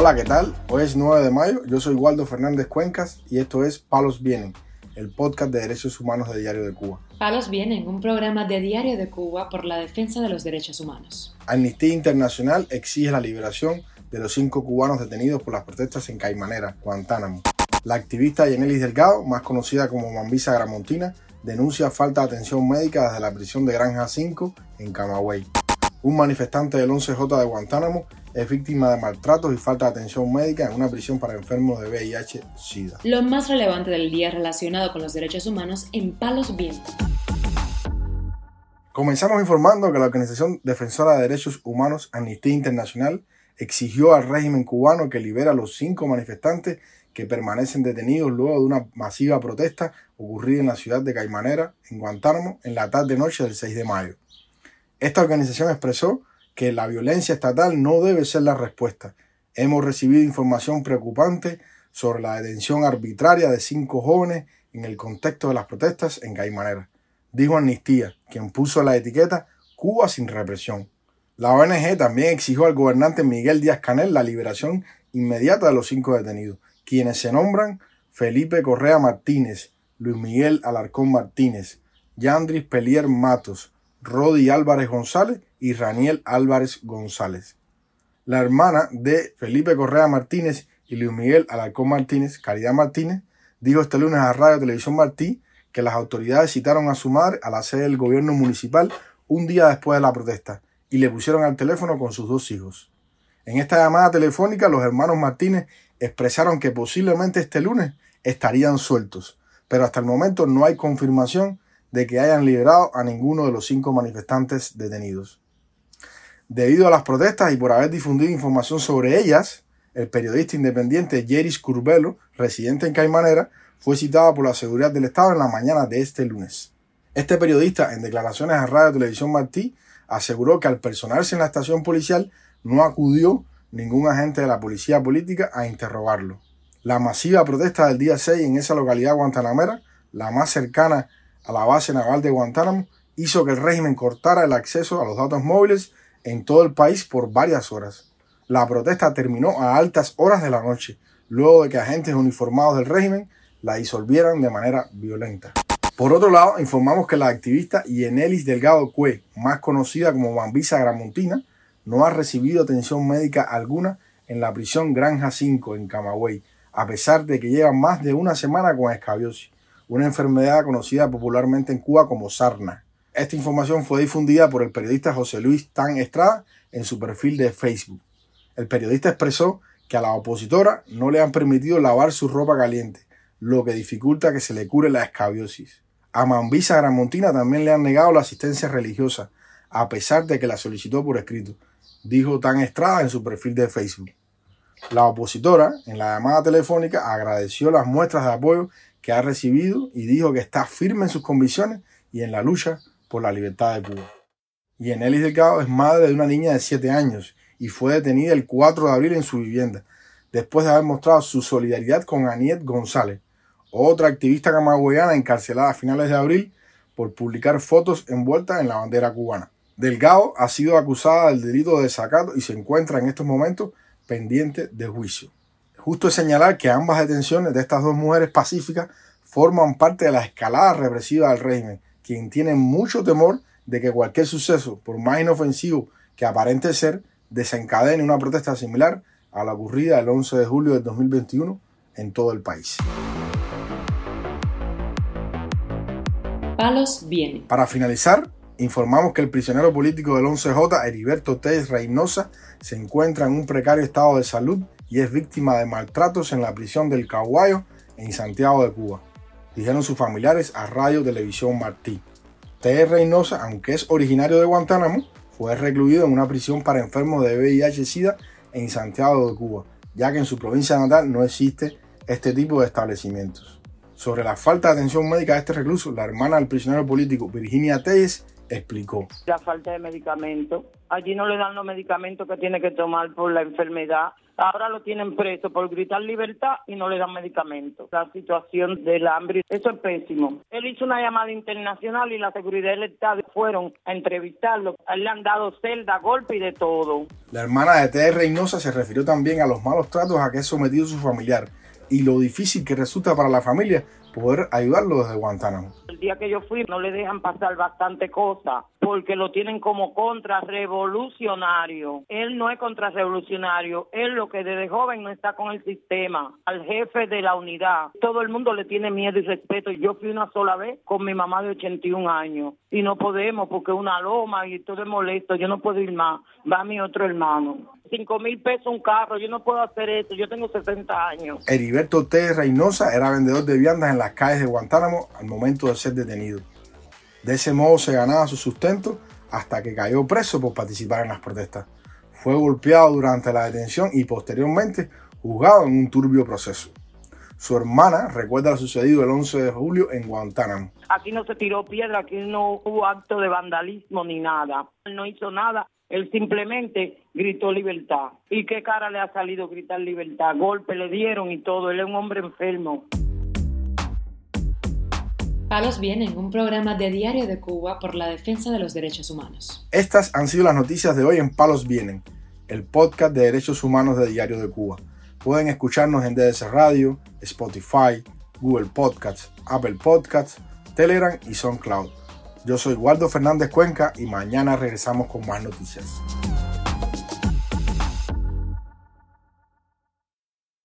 Hola, ¿qué tal? Hoy es 9 de mayo, yo soy Waldo Fernández Cuencas y esto es Palos Vienen, el podcast de derechos humanos de Diario de Cuba. Palos Vienen, un programa de Diario de Cuba por la defensa de los derechos humanos. Amnistía Internacional exige la liberación de los cinco cubanos detenidos por las protestas en Caimanera, Guantánamo. La activista Yenelis Delgado, más conocida como Mambisa Gramontina, denuncia falta de atención médica desde la prisión de Granja 5 en Camagüey. Un manifestante del 11J de Guantánamo es víctima de maltratos y falta de atención médica en una prisión para enfermos de VIH-Sida. Lo más relevante del día relacionado con los derechos humanos en Palos Vientos. Comenzamos informando que la Organización Defensora de Derechos Humanos Amnistía Internacional exigió al régimen cubano que libera a los cinco manifestantes que permanecen detenidos luego de una masiva protesta ocurrida en la ciudad de Caimanera, en Guantánamo, en la tarde-noche del 6 de mayo. Esta organización expresó que la violencia estatal no debe ser la respuesta. Hemos recibido información preocupante sobre la detención arbitraria de cinco jóvenes en el contexto de las protestas en Caimanera. Dijo Amnistía, quien puso la etiqueta Cuba sin represión. La ONG también exigió al gobernante Miguel Díaz Canel la liberación inmediata de los cinco detenidos, quienes se nombran Felipe Correa Martínez, Luis Miguel Alarcón Martínez, Yandris Pelier Matos, Rodi Álvarez González y Raniel Álvarez González. La hermana de Felipe Correa Martínez y Luis Miguel Alarcón Martínez, Caridad Martínez, dijo este lunes a Radio Televisión Martí que las autoridades citaron a su madre a la sede del gobierno municipal un día después de la protesta y le pusieron al teléfono con sus dos hijos. En esta llamada telefónica los hermanos Martínez expresaron que posiblemente este lunes estarían sueltos, pero hasta el momento no hay confirmación de que hayan liberado a ninguno de los cinco manifestantes detenidos. Debido a las protestas y por haber difundido información sobre ellas, el periodista independiente Jeris Curbelo, residente en Caimanera, fue citado por la seguridad del Estado en la mañana de este lunes. Este periodista, en declaraciones a Radio Televisión Martí, aseguró que al personarse en la estación policial no acudió ningún agente de la policía política a interrogarlo. La masiva protesta del día 6 en esa localidad guantanamera, la más cercana a la base naval de Guantánamo hizo que el régimen cortara el acceso a los datos móviles en todo el país por varias horas. La protesta terminó a altas horas de la noche, luego de que agentes uniformados del régimen la disolvieran de manera violenta. Por otro lado, informamos que la activista Yenelis Delgado Cue, más conocida como Bambisa Gramontina, no ha recibido atención médica alguna en la prisión Granja 5 en Camagüey, a pesar de que lleva más de una semana con escabiosis una enfermedad conocida popularmente en Cuba como sarna. Esta información fue difundida por el periodista José Luis Tan Estrada en su perfil de Facebook. El periodista expresó que a la opositora no le han permitido lavar su ropa caliente, lo que dificulta que se le cure la escabiosis. A Mambisa Gramontina también le han negado la asistencia religiosa, a pesar de que la solicitó por escrito, dijo Tan Estrada en su perfil de Facebook. La opositora, en la llamada telefónica, agradeció las muestras de apoyo que ha recibido y dijo que está firme en sus convicciones y en la lucha por la libertad de Cuba. Yenelis Delgado es madre de una niña de 7 años y fue detenida el 4 de abril en su vivienda, después de haber mostrado su solidaridad con Aniet González, otra activista camagüeyana encarcelada a finales de abril por publicar fotos envueltas en la bandera cubana. Delgado ha sido acusada del delito de desacato y se encuentra en estos momentos pendiente de juicio. Justo es señalar que ambas detenciones de estas dos mujeres pacíficas forman parte de la escalada represiva del régimen, quien tiene mucho temor de que cualquier suceso, por más inofensivo que aparente ser, desencadene una protesta similar a la ocurrida el 11 de julio del 2021 en todo el país. Palos viene. Para finalizar, informamos que el prisionero político del 11J, Heriberto Teix Reynosa, se encuentra en un precario estado de salud y es víctima de maltratos en la prisión del Caguayo en Santiago de Cuba, dijeron sus familiares a Radio Televisión Martí. T. Reynosa, aunque es originario de Guantánamo, fue recluido en una prisión para enfermos de VIH-Sida en Santiago de Cuba, ya que en su provincia natal no existe este tipo de establecimientos. Sobre la falta de atención médica de este recluso, la hermana del prisionero político Virginia Telles explicó. La falta de medicamentos. Allí no le dan los medicamentos que tiene que tomar por la enfermedad Ahora lo tienen preso por gritar libertad y no le dan medicamentos. La situación del hambre, eso es pésimo. Él hizo una llamada internacional y la seguridad del Estado fueron a entrevistarlo. Le han dado celda, golpe y de todo. La hermana de Ted Reynosa se refirió también a los malos tratos a que es sometido su familiar y lo difícil que resulta para la familia poder ayudarlo desde Guantánamo. El día que yo fui no le dejan pasar bastante cosas porque lo tienen como contrarrevolucionario. Él no es contrarrevolucionario, él lo que desde joven no está con el sistema, al jefe de la unidad. Todo el mundo le tiene miedo y respeto. Yo fui una sola vez con mi mamá de 81 años y no podemos porque una loma y todo es molesto. Yo no puedo ir más. Va mi otro hermano. Cinco mil pesos un carro, yo no puedo hacer eso, yo tengo 60 años. Heriberto T. Reynosa era vendedor de viandas en las calles de Guantánamo al momento de ser detenido. De ese modo se ganaba su sustento hasta que cayó preso por participar en las protestas. Fue golpeado durante la detención y posteriormente juzgado en un turbio proceso. Su hermana recuerda lo sucedido el 11 de julio en Guantánamo. Aquí no se tiró piedra, aquí no hubo acto de vandalismo ni nada. No hizo nada él simplemente gritó libertad. ¿Y qué cara le ha salido gritar libertad? Golpe le dieron y todo. Él es un hombre enfermo. Palos Vienen, un programa de Diario de Cuba por la defensa de los derechos humanos. Estas han sido las noticias de hoy en Palos Vienen, el podcast de derechos humanos de Diario de Cuba. Pueden escucharnos en DDS Radio, Spotify, Google Podcasts, Apple Podcasts, Telegram y SoundCloud. Yo soy Waldo Fernández Cuenca y mañana regresamos con más noticias.